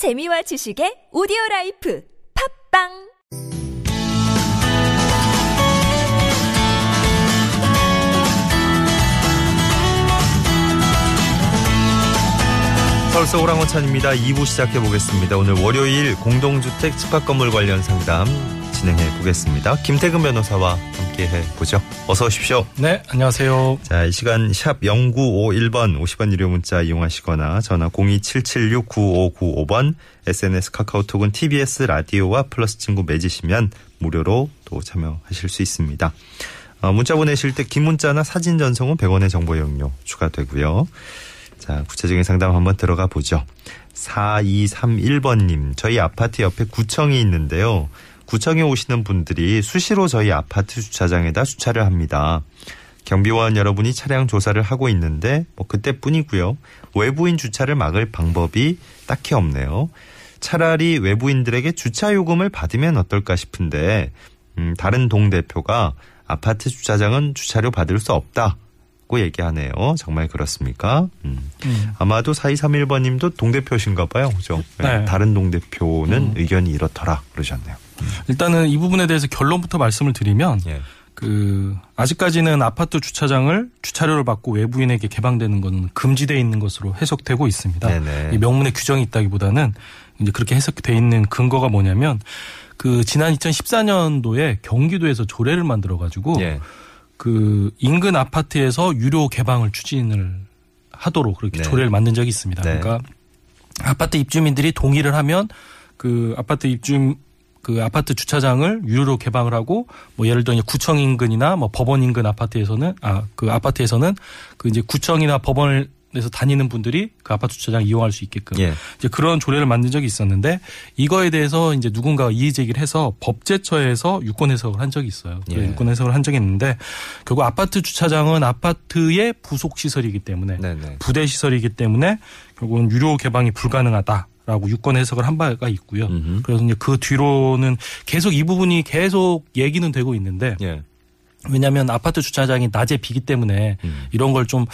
재미와 지식의 audio life 팟빵 서울서 오랑호찬입니다. 2부 시작해 보겠습니다. 오늘 월요일 공동주택 집합 건물 관련 상담 진행해 보겠습니다. 김태근 변호사와 함께 해 보죠. 어서 오십시오. 네, 안녕하세요. 자, 이 시간 샵 0951번 50원 유료 문자 이용하시거나 전화 027769595번 SNS 카카오톡은 TBS 라디오와 플러스 친구 맺으시면 무료로 또 참여하실 수 있습니다. 어, 문자 보내실 때 긴 문자나 사진 전송은 100원의 정보 이용료 추가되고요. 자, 구체적인 상담 한번 들어가 보죠. 4231번님, 저희 아파트 옆에 구청이 있는데요. 구청에 오시는 분들이 수시로 저희 아파트 주차장에다 주차를 합니다. 경비원 여러분이 차량 조사를 하고 있는데 뭐 그때뿐이고요. 외부인 주차를 막을 방법이 딱히 없네요. 차라리 외부인들에게 주차 요금을 받으면 어떨까 싶은데 음, 다른 동 대표가 아파트 주차장은 주차료 받을 수 없다. 고 얘기하네요. 정말 그렇습니까? 음. 음. 아마도 4231번님도 동대표신가 봐요. 그죠? 네. 다른 동대표는 음. 의견이 이렇더라 그러셨네요. 일단은 이 부분에 대해서 결론부터 말씀을 드리면 예. 그 아직까지는 아파트 주차장을 주차료를 받고 외부인에게 개방되는 건 금지돼 있는 것으로 해석되고 있습니다. 네네. 이 명문에 규정이 있다기보다는 이제 그렇게 해석돼 있는 근거가 뭐냐면 그 지난 2014년도에 경기도에서 조례를 만들어 가지고 예. 그 인근 아파트에서 유료 개방을 추진을 하도록 그렇게 네. 조례를 만든 적이 있습니다. 네. 그러니까 아파트 입주민들이 동의를 하면 그 아파트 입주 그 아파트 주차장을 유료로 개방을 하고 뭐 예를 들어 이제 구청 인근이나 뭐 법원 인근 아파트에서는 아 그 아파트에서는 그 이제 구청이나 법원에서 다니는 분들이 그 아파트 주차장 이용할 수 있게끔 예. 이제 그런 조례를 만든 적이 있었는데 이거에 대해서 이제 누군가가 이의 제기를 해서 법제처에서 유권 해석을 한 적이 있어요. 그 예. 유권 해석을 한 적이 있는데 결국 아파트 주차장은 아파트의 부속 시설이기 때문에 네네. 부대 시설이기 때문에 결국은 유료 개방이 불가능하다 라고 유권 해석을 한 바가 있고요. 음흠. 그래서 이제 그 뒤로는 계속 이 부분이 계속 얘기는 되고 있는데 예. 왜냐하면 아파트 주차장이 낮에 비기 때문에 음. 이런 걸좀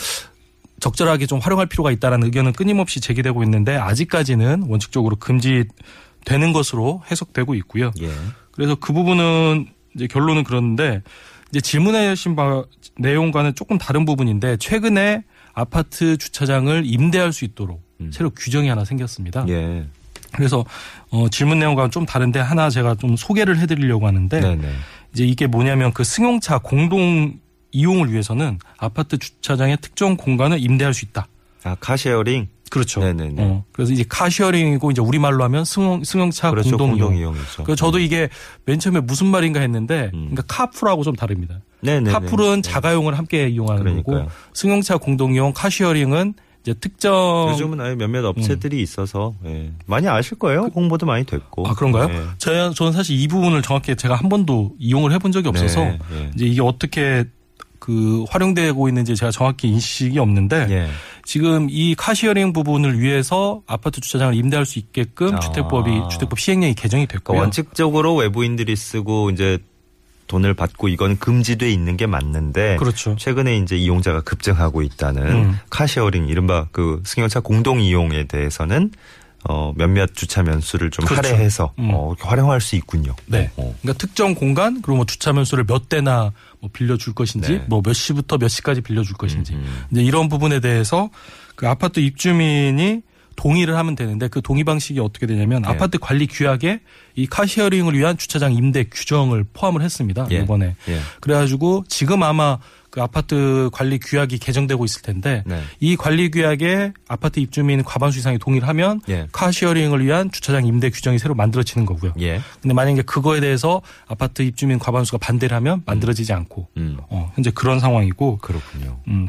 적절하게 좀 활용할 필요가 있다라는 의견은 끊임없이 제기되고 있는데 아직까지는 원칙적으로 금지되는 것으로 해석되고 있고요. 예. 그래서 그 부분은 이제 결론은 그런데 이제 질문해 주신 바 내용과는 조금 다른 부분인데 최근에 아파트 주차장을 임대할 수 있도록 음. 새로 규정이 하나 생겼습니다. 예. 그래서 어 질문 내용과 좀 다른데 하나 제가 좀 소개를 해드리려고 하는데 네네. 이제 이게 뭐냐면 그 승용차 공동 이용을 위해서는 아파트 주차장의 특정 공간을 임대할 수 있다. 아, car sharing? 그렇죠. 네네네. 어, 그래서 이제 car sharing이고 이제 우리 말로 하면 승용, 승용차 그렇죠. 공동 이용. 이용 이죠. 그래서 저도 이게 맨 처음에 무슨 말인가 했는데, 음. 그러니까 카풀하고 좀 다릅니다. 네네. 카풀은 자가용을 함께 이용하는 그러니까요. 거고, 승용차 공동 이용, 카시어링은 이제 특정. 요즘은 아예 몇몇 업체들이 있어서 예. 많이 아실 거예요. 홍보도 많이 됐고. 아 그런가요? 예. 저 저는 사실 이 부분을 정확히 제가 한 번도 이용을 해본 적이 없어서 네, 예. 이제 이게 어떻게 그 활용되고 있는지 제가 정확히 인식이 없는데 예. 지금 이 카시어링 부분을 위해서 아파트 주차장을 임대할 수 있게끔 아. 주택법이 주택법 시행령이 개정이 그러니까 됐고요. 원칙적으로 외부인들이 쓰고 이제 돈을 받고 이건 금지돼 있는 게 맞는데 그렇죠. 최근에 이제 이용자가 급증하고 있다는 음. car sharing 이른바 그 승용차 공동 이용에 대해서는 어 몇몇 주차 면수를 좀 그렇죠. 할애해서 음. 어, 활용할 수 있군요. 네. 어, 어. 그러니까 특정 공간 그리고 뭐 주차 면수를 몇 대나 뭐 빌려줄 것인지 네. 뭐몇 시부터 몇 시까지 빌려줄 것인지 음, 음. 이제 이런 부분에 대해서 그 아파트 입주민이 동의를 하면 되는데 그 동의 방식이 어떻게 되냐면 네. 아파트 관리 규약에 이 car sharing을 위한 주차장 임대 규정을 포함을 했습니다. 예. 이번에. 예. 그래가지고 지금 아마 그 아파트 관리 규약이 개정되고 있을 텐데 네. 이 관리 규약에 아파트 입주민 과반수 이상이 동의를 하면 예. car sharing을 위한 주차장 임대 규정이 새로 만들어지는 거고요. 예. 근데 만약에 그거에 대해서 아파트 입주민 과반수가 반대를 하면 만들어지지 않고 음. 어, 현재 그런 상황이고 그렇군요. 음.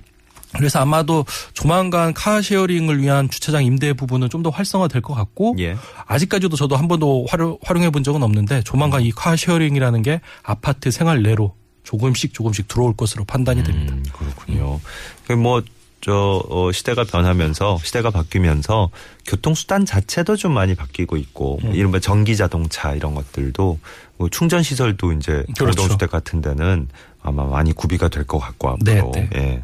그래서 아마도 조만간 car sharing을 위한 주차장 임대 부분은 좀 더 활성화될 것 같고 예. 아직까지도 저도 한 번도 활용, 활용해 본 적은 없는데 조만간 이 car sharing이라는 게 아파트 생활 내로 조금씩 조금씩 들어올 것으로 판단이 됩니다. 음, 그렇군요. 그 뭐, 저, 어, 시대가 변하면서, 시대가 바뀌면서, 교통수단 자체도 좀 많이 바뀌고 있고, 음. 이른바 전기 자동차 이런 것들도, 뭐 충전시설도 이제, 그렇죠. 공동주택 같은 데는 아마 많이 구비가 될 것 같고, 네, 앞으로. 네. 예. 어,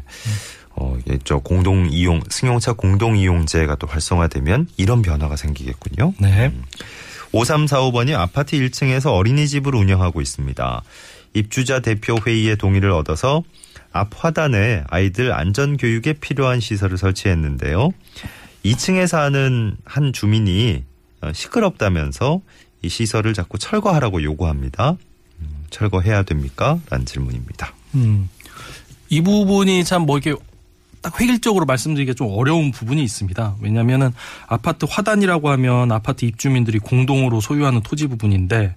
예, 저 공동 이용 승용차 공동 이용제가 또 활성화되면 이런 변화가 생기겠군요. 네. 5345번이 아파트 1층에서 어린이집을 운영하고 있습니다. 입주자 대표 회의의 동의를 얻어서 앞 화단에 아이들 안전 교육에 필요한 시설을 설치했는데요. 2층에 사는 한 주민이 어, 시끄럽다면서 이 시설을 자꾸 철거하라고 요구합니다. 음, 철거해야 됩니까? 라는 질문입니다. 음. 이 부분이 참 뭐 이렇게 딱 획일적으로 말씀드리기가 좀 어려운 부분이 있습니다. 왜냐하면은 아파트 화단이라고 하면 아파트 입주민들이 공동으로 소유하는 토지 부분인데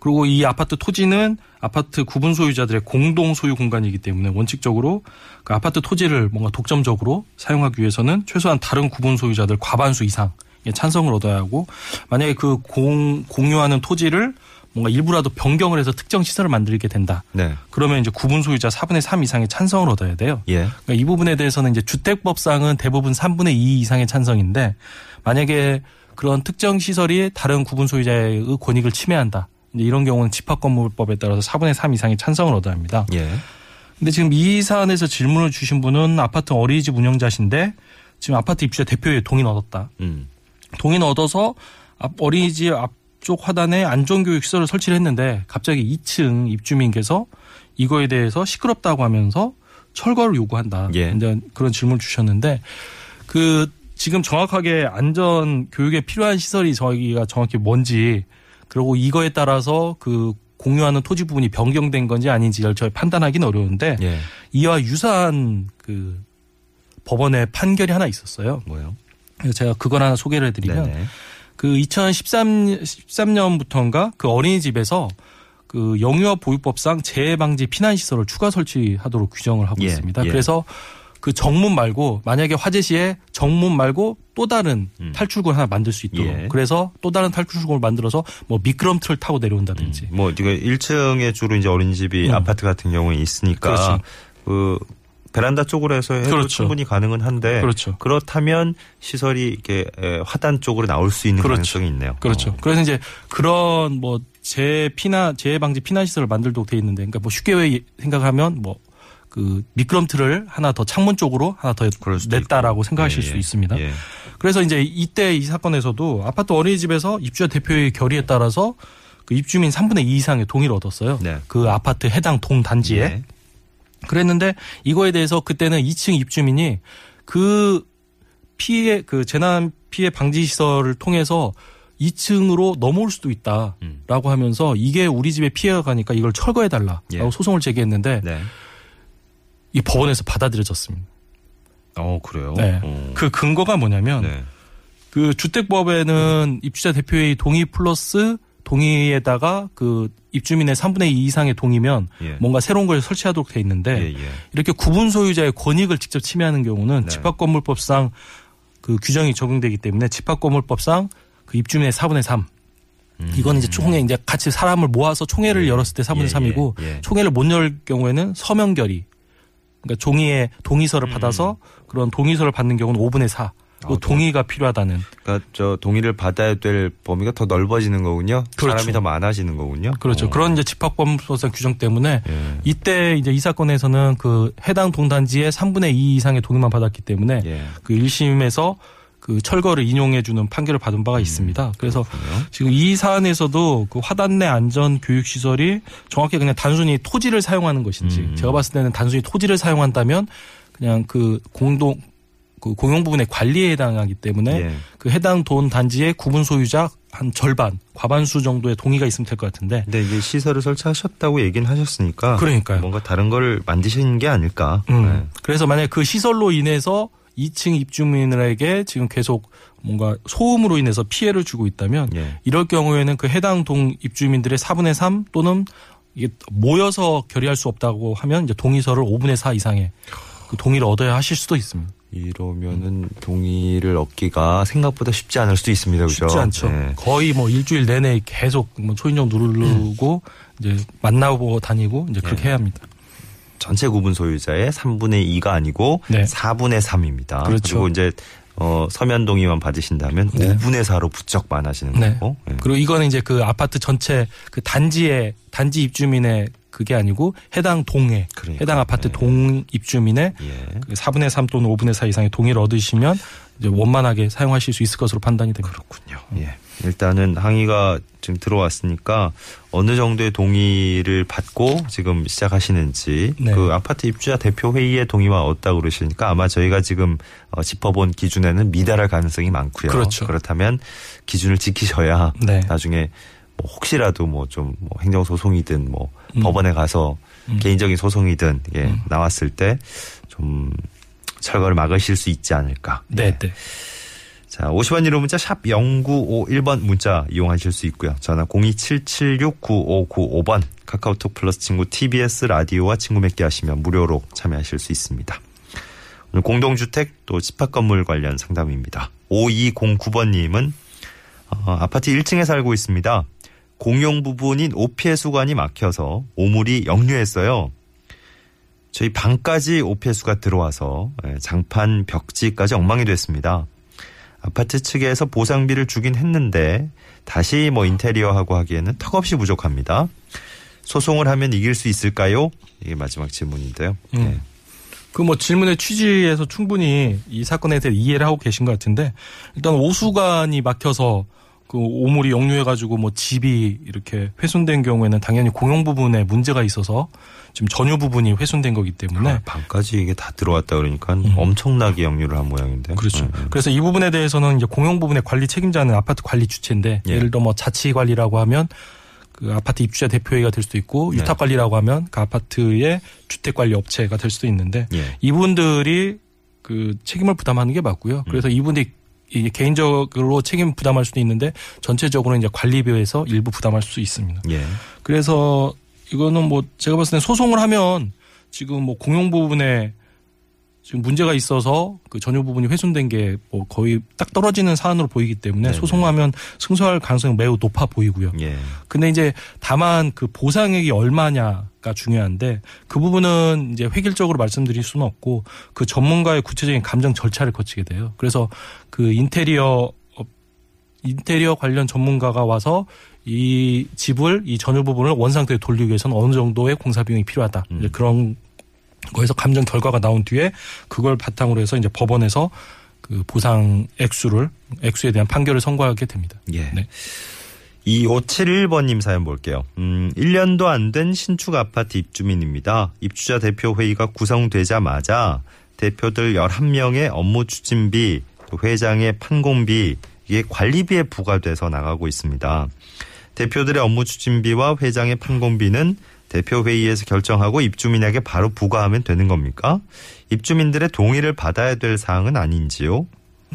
그리고 이 아파트 토지는 아파트 구분 소유자들의 공동 소유 공간이기 때문에 원칙적으로 그 아파트 토지를 뭔가 독점적으로 사용하기 위해서는 최소한 다른 구분 소유자들 과반수 이상 찬성을 얻어야 하고 만약에 그 공, 공유하는 토지를 뭔가 일부라도 변경을 해서 특정 시설을 만들게 된다. 네. 그러면 이제 구분 소유자 4분의 3 이상의 찬성을 얻어야 돼요. 예. 그러니까 이 부분에 대해서는 이제 주택법상은 대부분 3분의 2 이상의 찬성인데 만약에 그런 특정 시설이 다른 구분 소유자의 권익을 침해한다. 이제 이런 경우는 집합건물법에 따라서 4분의 3 이상의 찬성을 얻어야 합니다. 예. 근데 지금 이 사안에서 질문을 주신 분은 아파트 어린이집 운영자신데 지금 아파트 입주자 대표에 동의는 얻었다. 음. 동의는 얻어서 앞 어린이집 앞 쪽 화단에 안전교육 시설을 설치를 했는데 갑자기 2층 입주민께서 이거에 대해서 시끄럽다고 하면서 철거를 요구한다. 예. 이제 그런 질문을 주셨는데 그 지금 정확하게 안전 교육에 필요한 시설이 저희가 정확히 뭔지 그리고 이거에 따라서 그 공유하는 토지 부분이 변경된 건지 아닌지를 저희 판단하기는 어려운데 예. 이와 유사한 그 법원의 판결이 하나 있었어요. 뭐요? 제가 그걸 하나 소개를 해드리면 네네. 그 2013, 13년부터인가 그 어린이집에서 그 영유아 보육법상 재해 방지 피난 시설을 추가 설치하도록 규정을 하고 예, 있습니다. 예. 그래서 그 정문 말고 만약에 화재 시에 정문 말고 또 다른 음. 탈출구를 하나 만들 수 있도록 예. 그래서 또 다른 탈출구를 만들어서 뭐 미끄럼틀을 타고 내려온다든지 뭐 이거 1층에 주로 이제 어린이집이 음. 아파트 같은 경우에 있으니까 그렇죠. 그 베란다 쪽으로 해서 해도 그렇죠. 충분히 가능은 한데 그렇죠. 그렇다면 시설이 이렇게 에, 화단 쪽으로 나올 수 있는 그렇죠. 가능성이 있네요. 그렇죠. 어. 그래서 이제 그런 뭐 재해 피난 재해 방지 피난 시설을 만들도록 돼 있는데, 그러니까 뭐 쉽게 왜 생각하면 뭐 그 미끄럼틀을 하나 더 창문 쪽으로 하나 더 냈다라고 있고. 생각하실 예, 수 예. 있습니다. 예. 그래서 이제 이때 이 사건에서도 아파트 어린이집에서 입주자 대표의 결의에 따라서 그 입주민 3분의 2 이상의 동의를 얻었어요. 네. 그 아파트 해당 동 단지에. 예. 그랬는데 이거에 대해서 그때는 2층 입주민이 그 피해 그 재난 피해 방지 시설을 통해서 2층으로 넘어올 수도 있다라고 음. 하면서 이게 우리 집에 피해가 가니까 이걸 철거해 달라라고 예. 소송을 제기했는데 네. 이 법원에서 받아들여졌습니다. 어 그래요. 네. 어. 그 근거가 뭐냐면 네. 그 주택법에는 입주자 대표의 동의 플러스 동의에다가 그 입주민의 3분의 2 이상의 동의면 예. 뭔가 새로운 걸 설치하도록 돼 있는데 예, 예. 이렇게 구분 소유자의 권익을 직접 침해하는 경우는 네. 집합건물법상 그 규정이 적용되기 때문에 집합건물법상 그 입주민의 4분의 3 이건 이제 총회 이제 같이 사람을 모아서 총회를 음. 예. 열었을 때 4분의 예, 3이고 예, 예. 총회를 못 열 경우에는 서명 결의 그러니까 종이에 동의서를 받아서 그런 동의서를 받는 경우는 5분의 4. 그 음. 아, 동의가 필요하다는 그러니까 저 동의를 받아야 될 범위가 더 넓어지는 거군요. 그렇죠. 사람이 더 많아지는 거군요. 그렇죠. 어. 그런 이제 집합법상 규정 때문에 예. 이때 이제 이 사건에서는 그 해당 동단지의 3분의 2 이상의 동의만 받았기 때문에 예. 그 1심에서 그 철거를 인용해 주는 판결을 받은 바가 있습니다. 그래서 음, 그렇군요. 지금 이 사안에서도 그 화단 내 안전 교육 시설이 정확히 그냥 단순히 토지를 사용하는 것인지 음. 제가 봤을 때는 단순히 토지를 사용한다면 그냥 그 공동 그 공용 부분의 관리에 해당하기 때문에 예. 그 해당 돈 단지의 구분 소유자 한 절반 과반수 정도의 동의가 있으면 될 것 같은데 근데 이제 시설을 설치하셨다고 얘기는 하셨으니까 그러니까요. 뭔가 다른 걸 만드신 게 아닐까. 음. 네. 그래서 만약 그 시설로 인해서 2층 입주민들에게 지금 계속 뭔가 소음으로 인해서 피해를 주고 있다면 예. 이럴 경우에는 그 해당 동 입주민들의 4분의 3 또는 이게 모여서 결의할 수 없다고 하면 이제 동의서를 5분의 4 이상의 그 동의를 얻어야 하실 수도 있습니다. 이러면은 동의를 얻기가 생각보다 쉽지 않을 수도 있습니다. 그죠? 쉽지 않죠. 네. 거의 뭐 일주일 내내 계속 뭐 초인종 누르고 이제 만나고 다니고 이제 그렇게 예. 해야 합니다. 전체 구분 소유자의 3분의 2가 아니고 네. 4분의 3입니다. 그렇죠. 리고 이제 어, 서면 동의만 받으신다면 네. 5분의 4로 부쩍 많아지는 네. 거고. 네. 그리고 이거는 이제 그 아파트 전체 그 단지의 단지 입주민의 그게 아니고 해당 동에 그러니까, 해당 아파트 네. 동 입주민의 예. 그 4분의 3 또는 5분의 4 이상의 동의를 얻으시면 이제 원만하게 사용하실 수 있을 것으로 판단이 됩니다. 그렇군요. 예. 일단은 항의가 지금 들어왔으니까 어느 정도의 동의를 받고 지금 시작하시는지 네. 그 아파트 입주자 대표 회의의 동의만 얻다고 그러시니까 아마 저희가 지금 어, 짚어본 기준에는 미달할 가능성이 많고요. 그렇죠. 그렇다면 기준을 지키셔야 네. 나중에 뭐 혹시라도 뭐좀 뭐 행정 소송이든 뭐 음. 법원에 가서 음. 개인적인 소송이든 예, 음. 나왔을 때 좀 철거를 막으실 수 있지 않을까. 네, 네. 자, 50원 유료 문자 샵 0951번 문자 이용하실 수 있고요. 전화 027769595번 카카오톡 플러스 친구 TBS 라디오와 친구 맺기 하시면 무료로 참여하실 수 있습니다. 오늘 공동주택 또 집합 건물 관련 상담입니다. 5209번님은 어, 아파트 1층에 살고 있습니다. 공용 부분인 오피해수관이 막혀서 오물이 역류했어요. 저희 방까지 오피해수가 들어와서 예, 장판 벽지까지 엉망이 됐습니다. 아파트 측에서 보상비를 주긴 했는데 다시 뭐 인테리어하고 하기에는 턱없이 부족합니다. 소송을 하면 이길 수 있을까요? 이게 마지막 질문인데요. 음. 네. 그뭐 질문의 취지에서 충분히 이 사건에 대해 이해를 하고 계신 것 같은데 일단 오수관이 막혀서 그 오물이 역류해가지고 뭐 집이 이렇게 훼손된 경우에는 당연히 공용 부분에 문제가 있어서 지금 전유 부분이 훼손된 거기 때문에 아, 방까지 이게 다 들어왔다 그러니까 음. 엄청나게 역류를 한 모양인데요. 그렇죠. 네, 네. 그래서 이 부분에 대해서는 이제 공용 부분의 관리 책임자는 아파트 관리 주체인데 예. 예를 들어 뭐 자치 관리라고 하면 그 아파트 입주자 대표회가 될 수도 있고 네. 유탁 관리라고 하면 그 아파트의 주택 관리 업체가 될 수도 있는데 예. 이분들이 그 책임을 부담하는 게 맞고요. 그래서 이분들이 이게 개인적으로 책임 부담할 수도 있는데 전체적으로 이제 관리비에서 일부 부담할 수 있습니다. 예. 그래서 이거는 뭐 제가 봤을 때 소송을 하면 지금 뭐 공용 부분에 지금 문제가 있어서 그 전유 부분이 훼손된 게 뭐 거의 딱 떨어지는 사안으로 보이기 때문에 네네. 소송하면 승소할 가능성이 매우 높아 보이고요. 예. 근데 이제 다만 그 보상액이 얼마냐가 중요한데 그 부분은 이제 획일적으로 말씀드릴 수는 없고 그 전문가의 구체적인 감정 절차를 거치게 돼요. 그래서 그 인테리어 업- 인테리어 관련 전문가가 와서 이 집을 이 전유 부분을 원상태에 돌리기 위해서는 어느 정도의 공사 비용이 필요하다. 음. 그런 거에서 감정 결과가 나온 뒤에 그걸 바탕으로 해서 이제 법원에서 그 보상 액수를 액수에 대한 판결을 선고하게 됩니다. 예. 네. 2571번님 사연 볼게요. 음, 1년도 안 된 신축 아파트 입주민입니다. 입주자 대표 회의가 구성되자마자 대표들 11명의 업무 추진비, 또 회장의 판공비, 이게 관리비에 부과돼서 나가고 있습니다. 대표들의 업무 추진비와 회장의 판공비는 대표 회의에서 결정하고 입주민에게 바로 부과하면 되는 겁니까? 입주민들의 동의를 받아야 될 사항은 아닌지요?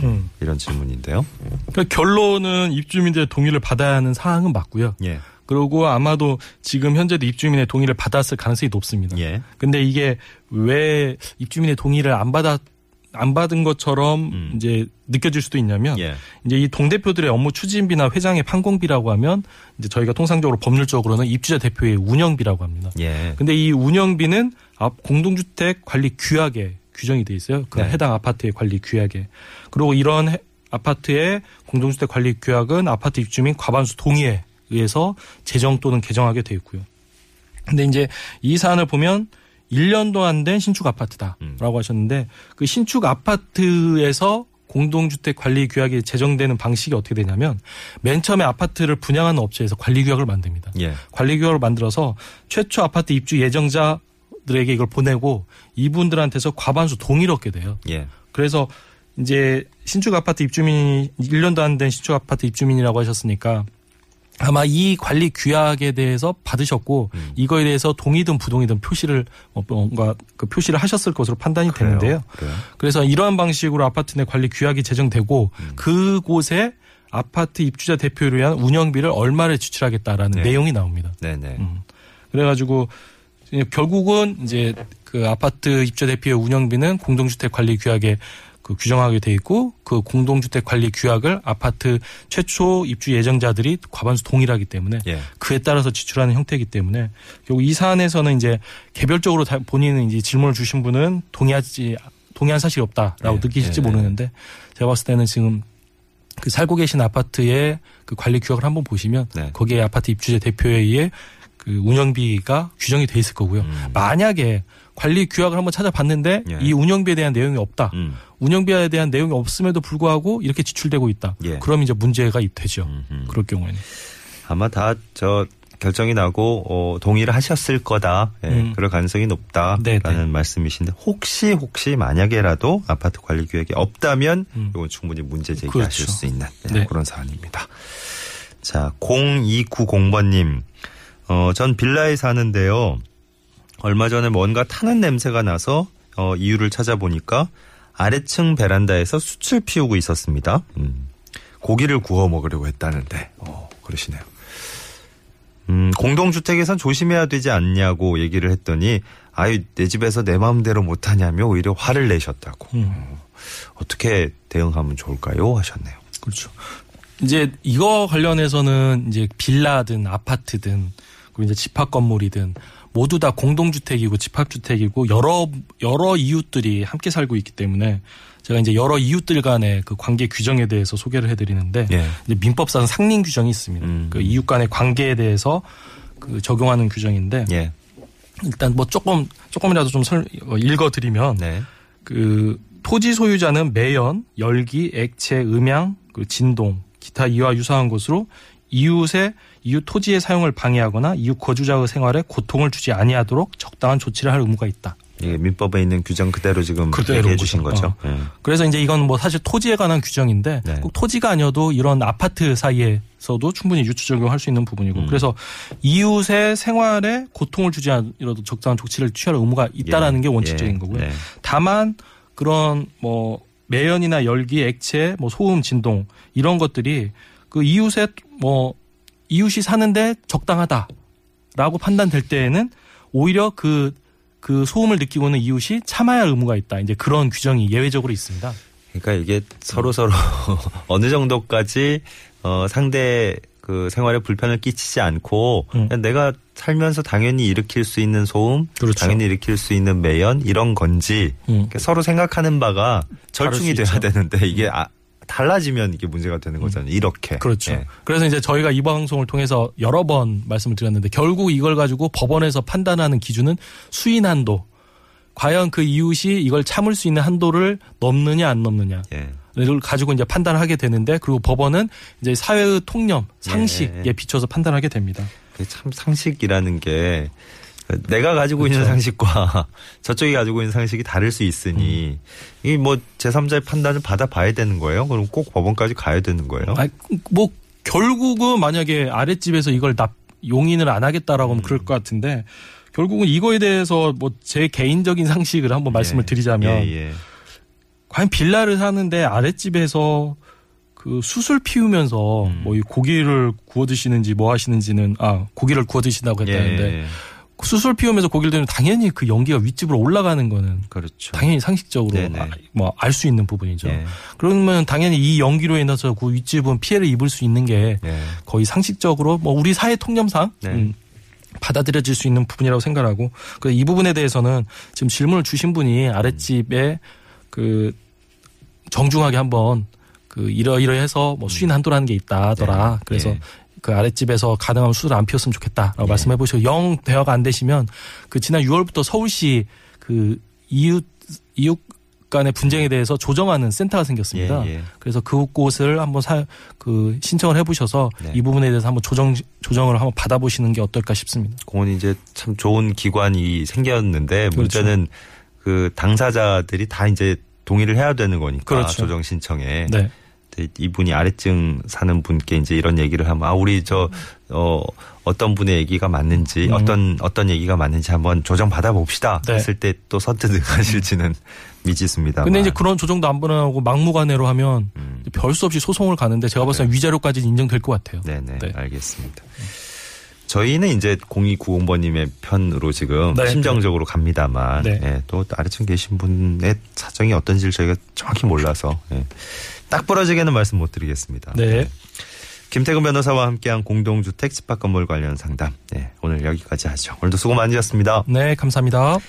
음. 이런 질문인데요. 그러니까 결론은 입주민들의 동의를 받아야 하는 사항은 맞고요. 예. 그리고 아마도 지금 현재도 입주민의 동의를 받았을 가능성이 높습니다. 예. 근데 이게 왜 입주민의 동의를 안 받아 안 받은 것처럼 음. 이제 느껴질 수도 있냐면 예. 이제 이 동대표들의 업무 추진비나 회장의 판공비라고 하면 이제 저희가 통상적으로 법률적으로는 입주자 대표의 운영비라고 합니다. 예. 근데 이 운영비는 앞 공동주택 관리 규약에 규정이 돼 있어요. 그 네. 해당 아파트의 관리 규약에. 그리고 이런 해- 아파트의 공동주택 관리 규약은 아파트 입주민 과반수 동의에 의해서 제정 또는 개정하게 돼 있고요. 근데 이제 이 사안을 보면 1년도 안 된 신축 아파트다라고 음. 하셨는데 그 신축 아파트에서 공동주택 관리 규약이 제정되는 방식이 어떻게 되냐면 맨 처음에 아파트를 분양하는 업체에서 관리 규약을 만듭니다. 예. 관리 규약을 만들어서 최초 아파트 입주 예정자들에게 이걸 보내고 이분들한테서 과반수 동의를 얻게 돼요. 예. 그래서 이제 신축 아파트 입주민이 1년도 안 된 신축 아파트 입주민이라고 하셨으니까 아마 이 관리 규약에 대해서 받으셨고 음. 이거에 대해서 동의든 부동의든 표시를 뭐 뭔가 그 표시를 하셨을 것으로 판단이 그래요. 되는데요. 그래요. 그래서 이러한 방식으로 아파트 내 관리 규약이 제정되고 음. 그곳에 아파트 입주자 대표를 위한 운영비를 얼마를 지출하겠다라는 네. 내용이 나옵니다. 네네. 음. 그래가지고 결국은 이제 그 아파트 입주 대표의 운영비는 공동주택 관리 규약에 그 규정하게 돼 있고 그 공동주택 관리 규약을 아파트 최초 입주 예정자들이 과반수 동의를 하기 때문에 예. 그에 따라서 지출하는 형태이기 때문에 결국 이 사안에서는 이제 개별적으로 다 본인은 이제 질문을 주신 분은 동의하지 동의한 사실이 없다라고 네. 느끼실지 네, 네. 모르는데 제가 봤을 때는 지금 그 살고 계신 아파트의 그 관리 규약을 한번 보시면 네. 거기에 아파트 입주자 대표에 의해 그 운영비가 규정이 돼 있을 거고요. 음. 만약에 관리 규약을 한번 찾아봤는데 예. 이 운영비에 대한 내용이 없다. 음. 운영비에 대한 내용이 없음에도 불구하고 이렇게 지출되고 있다. 예. 그럼 이제 문제가 되죠. 음흠. 그럴 경우에는. 아마 다 저 결정이 나고 어, 동의를 하셨을 거다. 예, 음. 그럴 가능성이 높다라는 네, 네. 말씀이신데 혹시 혹시 만약에라도 아파트 관리 규약이 없다면 음. 이건 충분히 문제 제기하실 그렇죠. 수 있는 네, 네. 그런 사안입니다. 자, 0290번님. 어, 전 빌라에 사는데요. 얼마 전에 뭔가 타는 냄새가 나서 어, 이유를 찾아보니까 아래층 베란다에서 숯을 피우고 있었습니다. 음, 고기를 구워 먹으려고 했다는데, 어, 그러시네요. 음, 공동주택에선 조심해야 되지 않냐고 얘기를 했더니, 아유, 내 집에서 내 마음대로 못하냐며 오히려 화를 내셨다고. 음. 어떻게 대응하면 좋을까요? 하셨네요. 그렇죠. 이제 이거 관련해서는 이제 빌라든 아파트든 그리고 이제 집합 건물이든 모두 다 공동주택이고 집합주택이고 여러 여러 이웃들이 함께 살고 있기 때문에 제가 이제 여러 이웃들 간의 그 관계 규정에 대해서 소개를 해드리는데 예. 이제 민법상 상린 규정이 있습니다. 음. 그 이웃 간의 관계에 대해서 그 적용하는 규정인데 예. 일단 뭐 조금 조금이라도 좀 설, 어, 읽어드리면 네. 그 토지 소유자는 매연, 열기, 액체, 음향, 그 진동, 기타 이와 유사한 것으로 이웃의 이웃 토지의 사용을 방해하거나 이웃 거주자의 생활에 고통을 주지 아니하도록 적당한 조치를 할 의무가 있다. 이게 민법에 있는 규정 그대로 지금 그대로 얘기해 주신. 거죠. 예. 그래서 이제 이건 뭐 사실 토지에 관한 규정인데 네. 꼭 토지가 아니어도 이런 아파트 사이에서도 충분히 유추 적용할 수 있는 부분이고 음. 그래서 이웃의 생활에 고통을 주지 않으려도 적당한 조치를 취할 의무가 있다라는 예. 게 원칙적인 예. 거고요. 네. 다만 그런 뭐 매연이나 열기, 액체, 뭐 소음, 진동 이런 것들이 그 이웃의 뭐 이웃이 사는데 적당하다라고 판단될 때에는 오히려 그 그 소음을 느끼고 있는 이웃이 참아야 할 의무가 있다. 이제 그런 규정이 예외적으로 있습니다. 그러니까 이게 서로 서로 어느 정도까지 어 상대 그 생활에 불편을 끼치지 않고 음. 내가 살면서 당연히 일으킬 수 있는 소음, 그렇죠. 당연히 일으킬 수 있는 매연 이런 건지 음. 서로 생각하는 바가 절충이 돼야. 되는데 이게 아, 달라지면 이게 문제가 되는 거잖아요. 이렇게. 그렇죠. 예. 그래서 이제 저희가 이 방송을 통해서 여러 번 말씀을 드렸는데 결국 이걸 가지고 법원에서 판단하는 기준은 수인 한도. 과연 그 이웃이 이걸 참을 수 있는 한도를 넘느냐 안 넘느냐. 예. 를 가지고 이제 판단하게 되는데 그리고 법원은 이제 사회의 통념, 상식에 예. 비춰서 판단하게 됩니다. 참 상식이라는 게 내가 가지고 있는 그렇죠. 상식과 저쪽이 가지고 있는 상식이 다를 수 있으니 음. 이뭐 제3자의 판단을 받아봐야 되는 거예요. 그럼 꼭 법원까지 가야 되는 거예요. 아, 뭐 결국은 만약에 아랫집에서 이걸 납 용인을 안 하겠다라고 하면 그럴 것 같은데 결국은 이거에 대해서 뭐 제 개인적인 상식을 한번 말씀을 예. 드리자면 예, 예. 과연 빌라를 사는데 아랫집에서 그 수술 피우면서 음. 뭐이 고기를 구워 드시는지 뭐 하시는지는 아 고기를 구워 드신다고 했다는데 예, 수술 피우면서 고기를 드면 당연히 그 연기가 윗집으로 올라가는 거는 그렇죠. 당연히 상식적으로 네네. 뭐알 수 있는 부분이죠. 예, 그러면 당연히 이 연기로 인해서 그 윗집은 피해를 입을 수 있는 게 예. 거의 상식적으로 뭐 우리 사회 통념상 네. 음, 받아들여질 수 있는 부분이라고 생각하고 그래서 이 부분에 대해서는 지금 질문을 주신 분이 아랫집에 그 정중하게 한번 그 이러이러해서 뭐 수인 한도라는 게 있다더라. 네. 그래서 예. 그 아랫집에서 가능하면 수술 안 피웠으면 좋겠다라고 예. 말씀해 보시고 영 대화가 안 되시면 그 지난 6월부터 서울시 그 이웃 이웃 간의 분쟁에 대해서 조정하는 센터가 생겼습니다. 예, 예. 그래서 그곳을 한번 사, 그 신청을 해보셔서 네. 이 부분에 대해서 한번 조정 조정을 한번 받아보시는 게 어떨까 싶습니다. 공은 이제 참 좋은 기관이 생겼는데 그렇죠. 문제는 그 당사자들이 다 이제 동의를 해야 되는 거니까 그렇죠. 조정 신청에 네, 이분이 아래층 사는 분께 이제 이런 얘기를 하면 아 우리 저 어 어떤 분의 얘기가 맞는지 음. 어떤 어떤 얘기가 맞는지 한번 조정 받아 봅시다 네. 했을 때 또 선뜻 하실지는 미지수입니다. 근데 이제 그런 조정도 안 받아하고 막무가내로 하면 음. 별수 없이 소송을 가는데 제가 봤을 때 위자료까지 인정될 것 같아요. 네네 네. 알겠습니다. 저희는 이제 0290번님의 편으로 지금 네. 심정적으로 갑니다만 네. 예, 또 아래층 계신 분의 사정이 어떤지를 저희가 정확히 몰라서 예, 딱 부러지게는 말씀 못 드리겠습니다. 네. 김태근 변호사와 함께한 공동주택 집합 건물 관련 상담 네, 오늘 여기까지 하죠. 오늘도 수고 많으셨습니다. 네, 감사합니다.